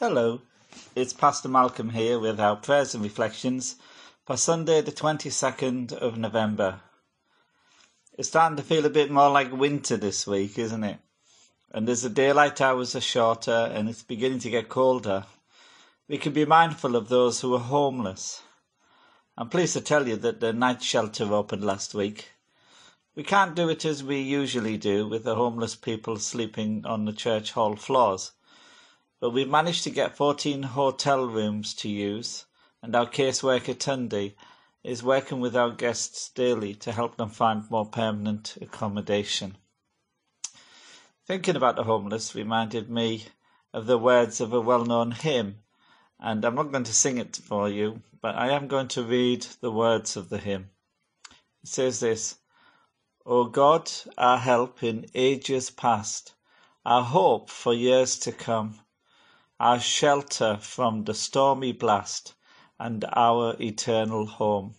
Hello, it's Pastor Malcolm here with our prayers and reflections for Sunday, the 22nd of November. It's starting to feel a bit more like winter this week, isn't it? And as the daylight hours are shorter and it's beginning to get colder, we can be mindful of those who are homeless. I'm pleased to tell you that the night shelter opened last week. We can't do it as we usually do with the homeless people sleeping on the church hall floors but we've managed to get 14 hotel rooms to use, and our caseworker Tundi is working with our guests daily to help them find more permanent accommodation. Thinking about the homeless reminded me of the words of a well known hymn, and I'm not going to sing it for you, but I am going to read the words of the hymn. It says this O God, our help in ages past, our hope for years to come our shelter from the stormy blast, and our eternal home.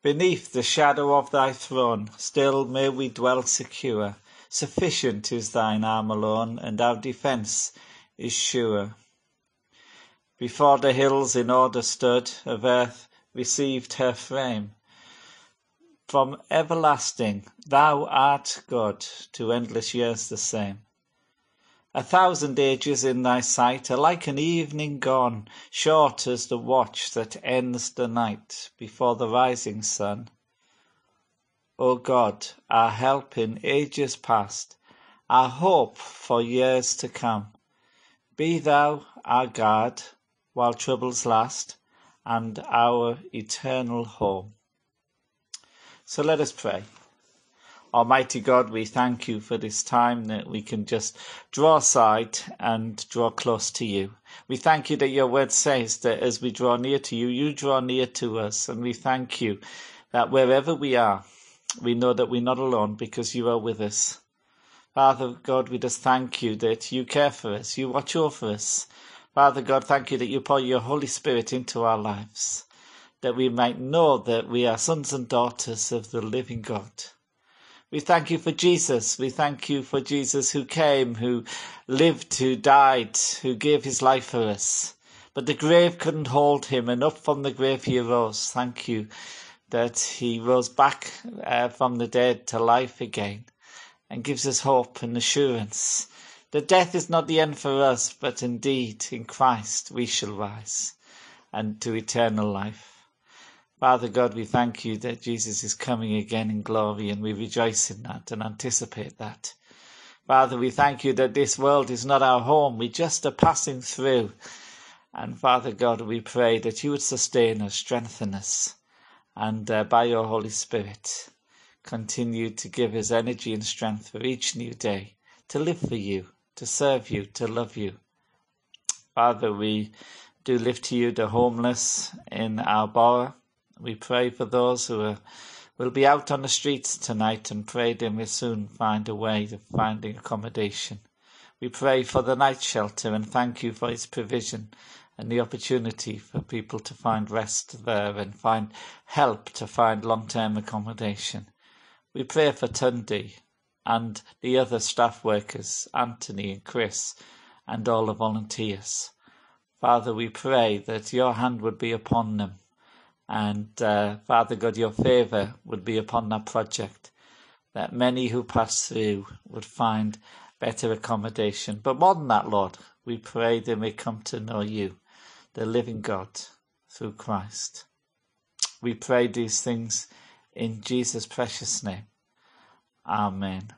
Beneath the shadow of thy throne, still may we dwell secure. Sufficient is thine arm alone, and our defence is sure. Before the hills in order stood, of earth received her frame. From everlasting thou art God, to endless years the same. A thousand ages in thy sight Are like an evening gone, Short as the watch that ends the night Before the rising sun. O God, our help in ages past, Our hope for years to come, Be thou our guard while troubles last, And our eternal home. So let us pray. Almighty God, we thank you for this time that we can just draw aside and draw close to you. We thank you that your word says that as we draw near to you, you draw near to us. And we thank you that wherever we are, we know that we're not alone because you are with us. Father God, we just thank you that you care for us, you watch over us. Father God, thank you that you pour your Holy Spirit into our lives, that we might know that we are sons and daughters of the living God. We thank you for Jesus. We thank you for Jesus who came, who lived, who died, who gave his life for us. But the grave couldn't hold him, and up from the grave he arose. Thank you that he rose back uh, from the dead to life again and gives us hope and assurance that death is not the end for us, but indeed in Christ we shall rise and to eternal life. Father God, we thank you that Jesus is coming again in glory and we rejoice in that and anticipate that. Father, we thank you that this world is not our home. We just are passing through. And Father God, we pray that you would sustain us, strengthen us, and uh, by your Holy Spirit, continue to give us energy and strength for each new day to live for you, to serve you, to love you. Father, we do lift to you the homeless in our borough. We pray for those who are, will be out on the streets tonight and pray they may soon find a way of finding accommodation. We pray for the night shelter and thank you for its provision and the opportunity for people to find rest there and find help to find long-term accommodation. We pray for Tundi and the other staff workers, Anthony and Chris, and all the volunteers. Father, we pray that your hand would be upon them and uh, Father God, your favour would be upon that project, that many who pass through would find better accommodation. But more than that, Lord, we pray they may come to know you, the living God, through Christ. We pray these things in Jesus' precious name. Amen.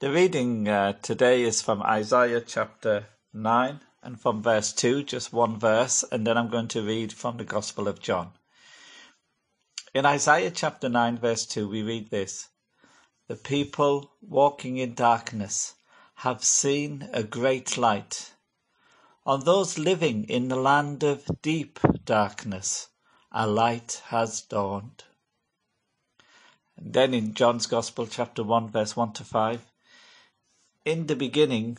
The reading uh, today is from Isaiah chapter 9 and from verse 2, just one verse, and then I'm going to read from the Gospel of John. In Isaiah chapter 9, verse 2, we read this The people walking in darkness have seen a great light. On those living in the land of deep darkness, a light has dawned. And then in John's Gospel, chapter 1, verse 1 to 5, in the beginning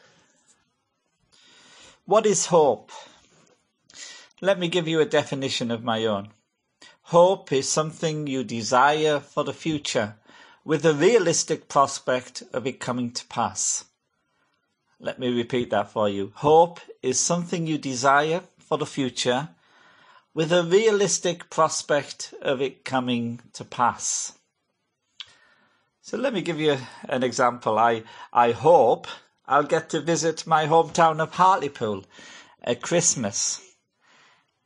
What is hope? Let me give you a definition of my own. Hope is something you desire for the future with a realistic prospect of it coming to pass. Let me repeat that for you. Hope is something you desire for the future with a realistic prospect of it coming to pass. So let me give you an example. I, I hope I'll get to visit my hometown of Hartlepool at Christmas.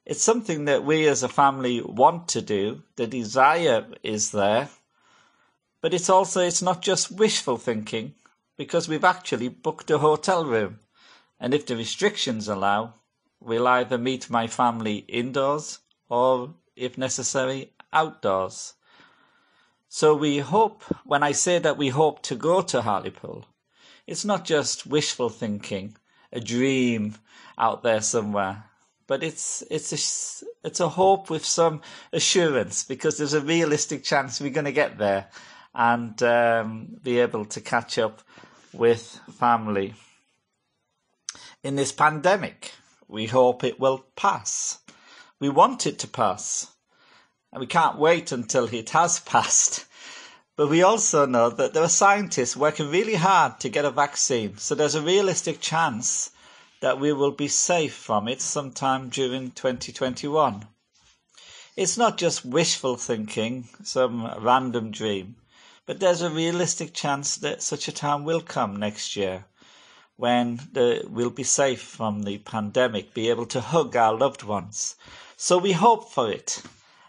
It's something that we as a family want to do. The desire is there. But it's also, it's not just wishful thinking because we've actually booked a hotel room. And if the restrictions allow, we'll either meet my family indoors or, if necessary, outdoors. So we hope, when I say that we hope to go to Hartlepool, it's not just wishful thinking, a dream out there somewhere, but it's, it's a, it's a hope with some assurance because there's a realistic chance we're going to get there and um, be able to catch up with family. In this pandemic, we hope it will pass. We want it to pass. And we can't wait until it has passed. But we also know that there are scientists working really hard to get a vaccine. So there's a realistic chance that we will be safe from it sometime during 2021. It's not just wishful thinking, some random dream. But there's a realistic chance that such a time will come next year when the, we'll be safe from the pandemic, be able to hug our loved ones. So we hope for it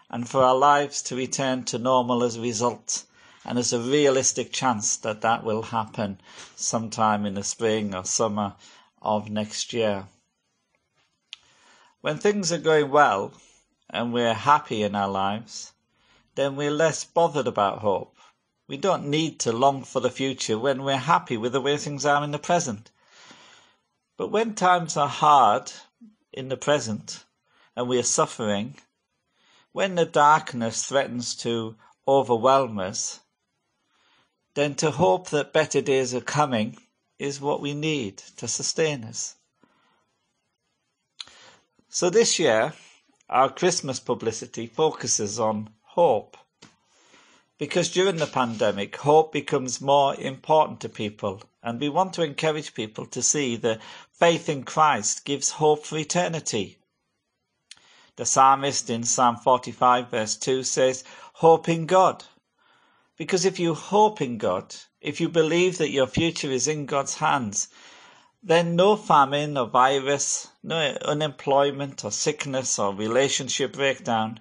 and for our lives to return to normal as a result. And there's a realistic chance that that will happen sometime in the spring or summer of next year. When things are going well and we're happy in our lives, then we're less bothered about hope we don't need to long for the future when we're happy with the way things are in the present. But when times are hard in the present and we are suffering, when the darkness threatens to overwhelm us, then to hope that better days are coming is what we need to sustain us. So this year, our Christmas publicity focuses on hope. Because during the pandemic, hope becomes more important to people, and we want to encourage people to see that faith in Christ gives hope for eternity. The psalmist in Psalm 45, verse 2 says, Hope in God. Because if you hope in God, if you believe that your future is in God's hands, then no famine or virus, no unemployment or sickness or relationship breakdown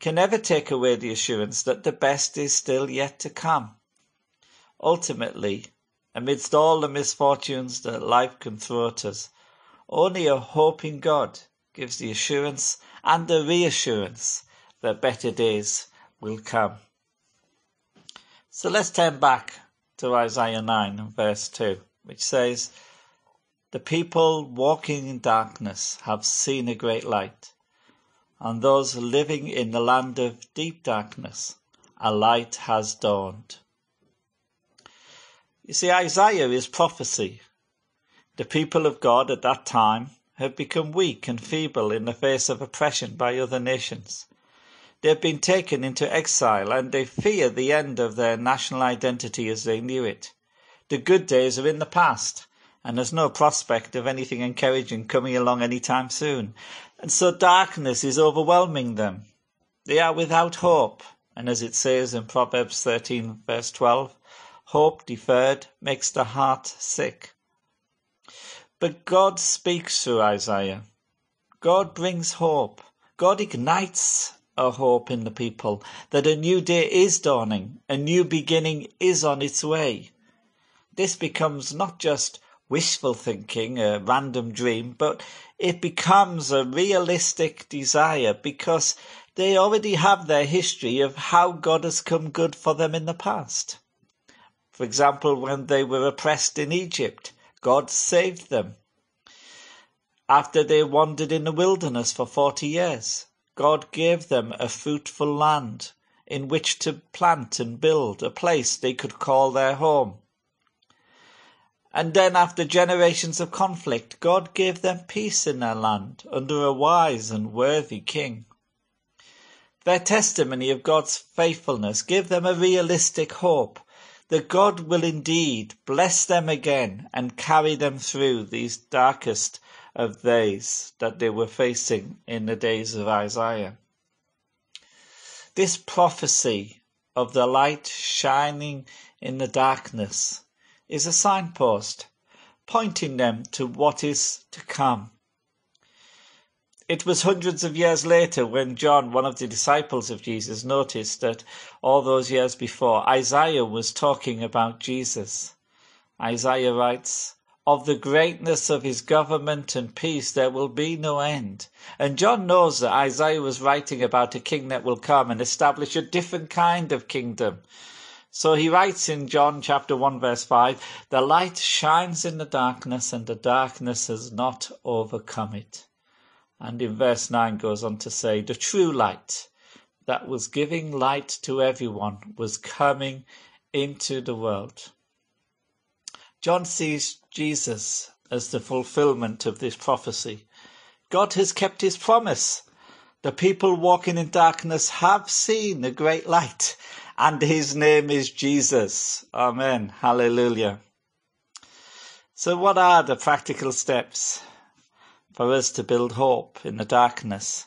can ever take away the assurance that the best is still yet to come. Ultimately, amidst all the misfortunes that life can throw at us, only a hope in God gives the assurance and the reassurance that better days will come. So let's turn back to Isaiah 9 verse 2, which says, The people walking in darkness have seen a great light and those living in the land of deep darkness, a light has dawned. You see, Isaiah is prophecy. The people of God at that time have become weak and feeble in the face of oppression by other nations. They have been taken into exile and they fear the end of their national identity as they knew it. The good days are in the past and there's no prospect of anything encouraging coming along any time soon. And so darkness is overwhelming them. They are without hope. And as it says in Proverbs 13, verse 12, hope deferred makes the heart sick. But God speaks through Isaiah. God brings hope. God ignites a hope in the people that a new day is dawning, a new beginning is on its way. This becomes not just wishful thinking, a random dream, but it becomes a realistic desire because they already have their history of how God has come good for them in the past. For example, when they were oppressed in Egypt, God saved them. after they wandered in the wilderness for 40 years. God gave them a fruitful land in which to plant and build a place they could call their home. And then, after generations of conflict, God gave them peace in their land under a wise and worthy king. Their testimony of God's faithfulness gave them a realistic hope that God will indeed bless them again and carry them through these darkest of days that they were facing in the days of Isaiah. This prophecy of the light shining in the darkness is a signpost pointing them to what is to come. It was hundreds of years later when John, one of the disciples of Jesus, noticed that all those years before, Isaiah was talking about Jesus. Isaiah writes, Of the greatness of his government and peace there will be no end. And John knows that Isaiah was writing about a king that will come and establish a different kind of kingdom. So he writes in John chapter 1 verse 5, The light shines in the darkness and the darkness has not overcome it. And in verse 9 goes on to say, The true light that was giving light to everyone was coming into the world. John sees Jesus as the fulfillment of this prophecy. God has kept his promise. The people walking in darkness have seen the great light, and his name is Jesus. Amen. Hallelujah. So, what are the practical steps for us to build hope in the darkness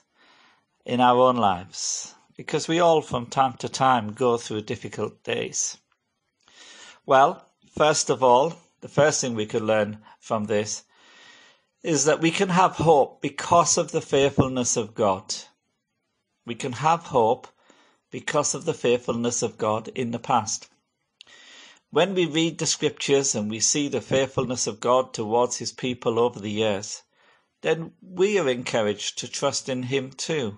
in our own lives, because we all from time to time go through difficult days. Well, first of all, the first thing we could learn from this is that we can have hope because of the faithfulness of God. We can have hope because of the faithfulness of God in the past. When we read the scriptures and we see the faithfulness of God towards his people over the years, then we are encouraged to trust in Him too.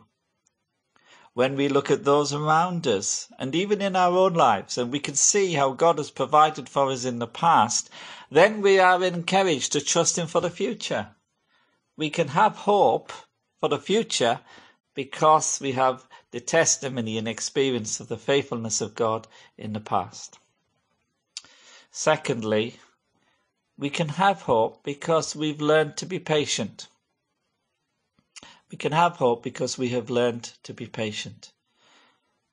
When we look at those around us, and even in our own lives, and we can see how God has provided for us in the past, then we are encouraged to trust Him for the future. We can have hope for the future because we have the testimony and experience of the faithfulness of God in the past. Secondly, we can have hope because we've learned to be patient. We can have hope because we have learned to be patient.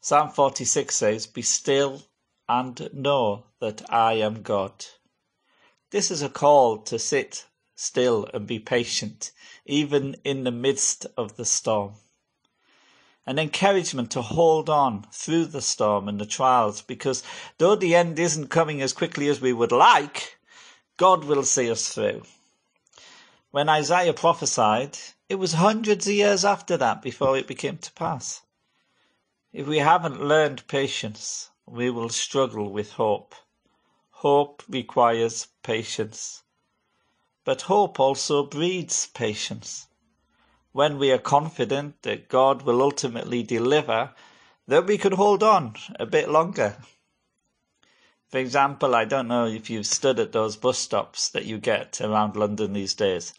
Psalm 46 says, Be still and know that I am God. This is a call to sit still and be patient, even in the midst of the storm. An encouragement to hold on through the storm and the trials, because though the end isn't coming as quickly as we would like, God will see us through. When Isaiah prophesied, it was hundreds of years after that before it became to pass. If we haven't learned patience, we will struggle with hope. Hope requires patience. But hope also breeds patience. When we are confident that God will ultimately deliver, then we can hold on a bit longer. For example, I don't know if you've stood at those bus stops that you get around London these days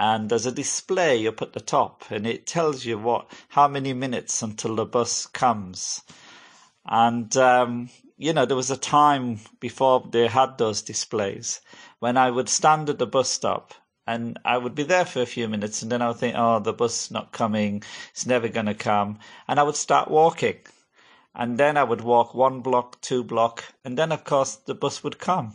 and there's a display up at the top and it tells you what how many minutes until the bus comes. And um, you know there was a time before they had those displays when i would stand at the bus stop and i would be there for a few minutes and then i would think oh the bus not coming. It's never going to come. And i would start walking and then i would walk one block two block and then of course the bus would come.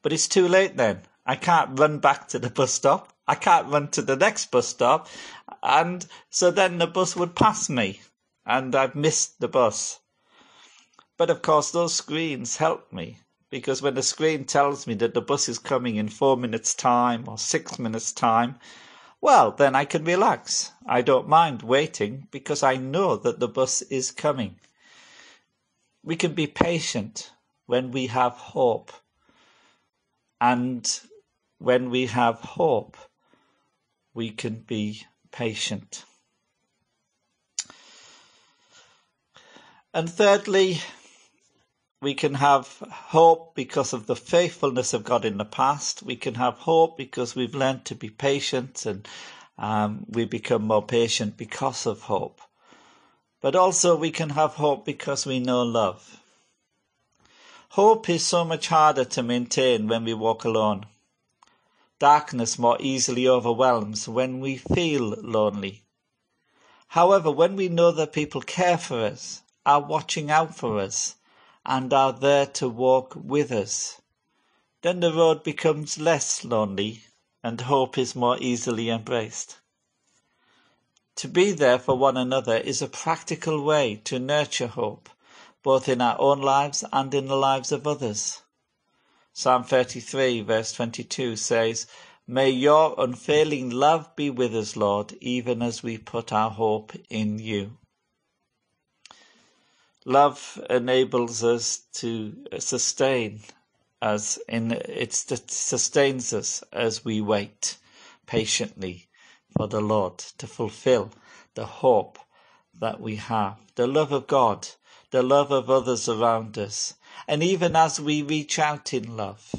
But it's too late then. I can't run back to the bus stop I can't run to the next bus stop. And so then the bus would pass me and I've missed the bus. But of course, those screens help me because when the screen tells me that the bus is coming in four minutes' time or six minutes' time, well, then I can relax. I don't mind waiting because I know that the bus is coming. We can be patient when we have hope. And when we have hope, we can be patient. And thirdly, we can have hope because of the faithfulness of God in the past. We can have hope because we've learned to be patient and um, we become more patient because of hope. But also we can have hope because we know love. Hope is so much harder to maintain when we walk alone. Darkness more easily overwhelms when we feel lonely. However, when we know that people care for us, are watching out for us, and are there to walk with us, then the road becomes less lonely and hope is more easily embraced. To be there for one another is a practical way to nurture hope, both in our own lives and in the lives of others. Psalm 33 verse 22 says, May your unfailing love be with us, Lord, even as we put our hope in you. Love enables us to sustain us in it sustains us as we wait patiently for the Lord to fulfill the hope that we have, the love of God, the love of others around us. And even as we reach out in love,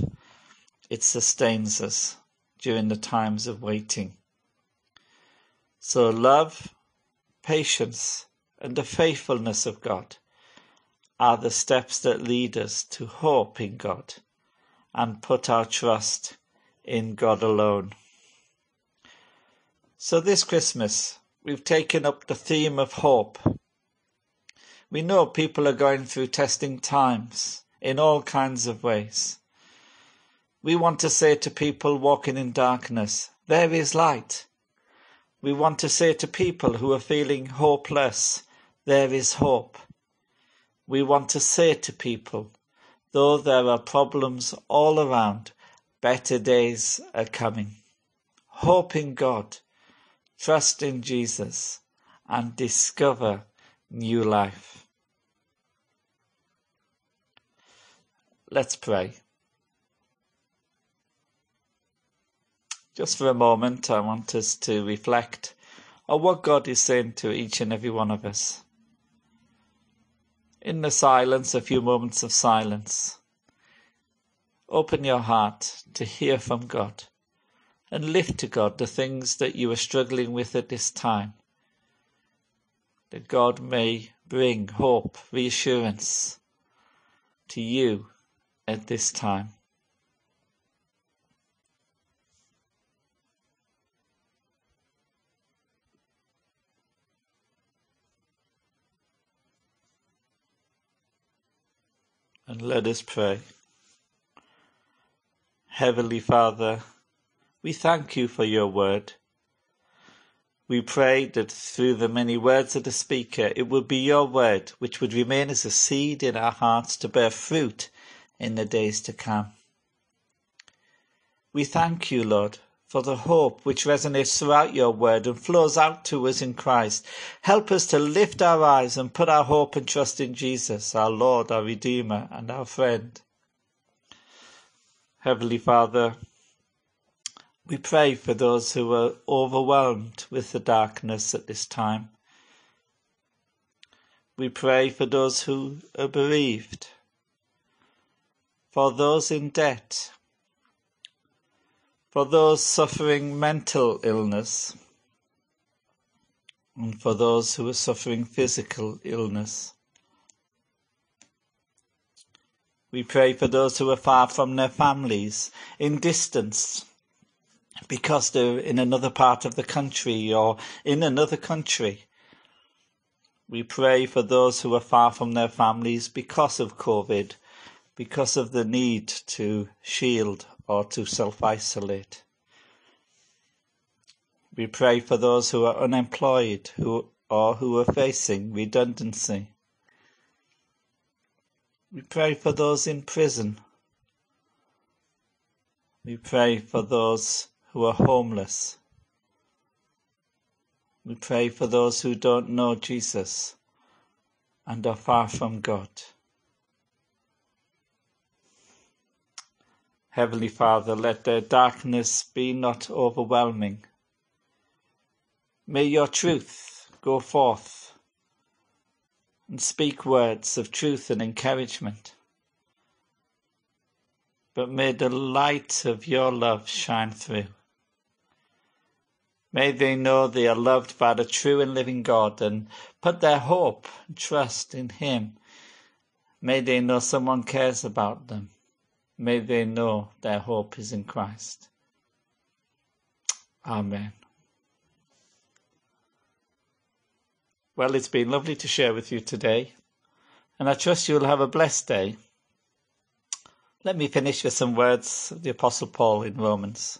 it sustains us during the times of waiting. So love, patience, and the faithfulness of God are the steps that lead us to hope in God and put our trust in God alone. So this Christmas, we've taken up the theme of hope. We know people are going through testing times in all kinds of ways. We want to say to people walking in darkness, there is light. We want to say to people who are feeling hopeless, there is hope. We want to say to people, though there are problems all around, better days are coming. Hope in God, trust in Jesus, and discover new life. Let's pray. Just for a moment, I want us to reflect on what God is saying to each and every one of us in the silence, a few moments of silence. Open your heart to hear from God and lift to God the things that you are struggling with at this time. That God may bring hope, reassurance to you at this time. And let us pray. Heavenly Father, we thank you for your word. We pray that through the many words of the speaker, it would be your word which would remain as a seed in our hearts to bear fruit in the days to come. We thank you, Lord, for the hope which resonates throughout your word and flows out to us in Christ. Help us to lift our eyes and put our hope and trust in Jesus, our Lord, our Redeemer, and our friend. Heavenly Father, we pray for those who are overwhelmed with the darkness at this time. We pray for those who are bereaved, for those in debt, for those suffering mental illness and for those who are suffering physical illness. We pray for those who are far from their families, in distance, because they're in another part of the country or in another country. We pray for those who are far from their families because of COVID, because of the need to shield or to self-isolate. We pray for those who are unemployed who, or who are facing redundancy. We pray for those in prison. We pray for those who are homeless. We pray for those who don't know Jesus and are far from God. Heavenly Father, let their darkness be not overwhelming. May your truth go forth and speak words of truth and encouragement. but may the light of your love shine through. May they know they are loved by the true and living God and put their hope and trust in Him. May they know someone cares about them. May they know their hope is in Christ. Amen. Well, it's been lovely to share with you today, and I trust you'll have a blessed day. Let me finish with some words of the Apostle Paul in Romans.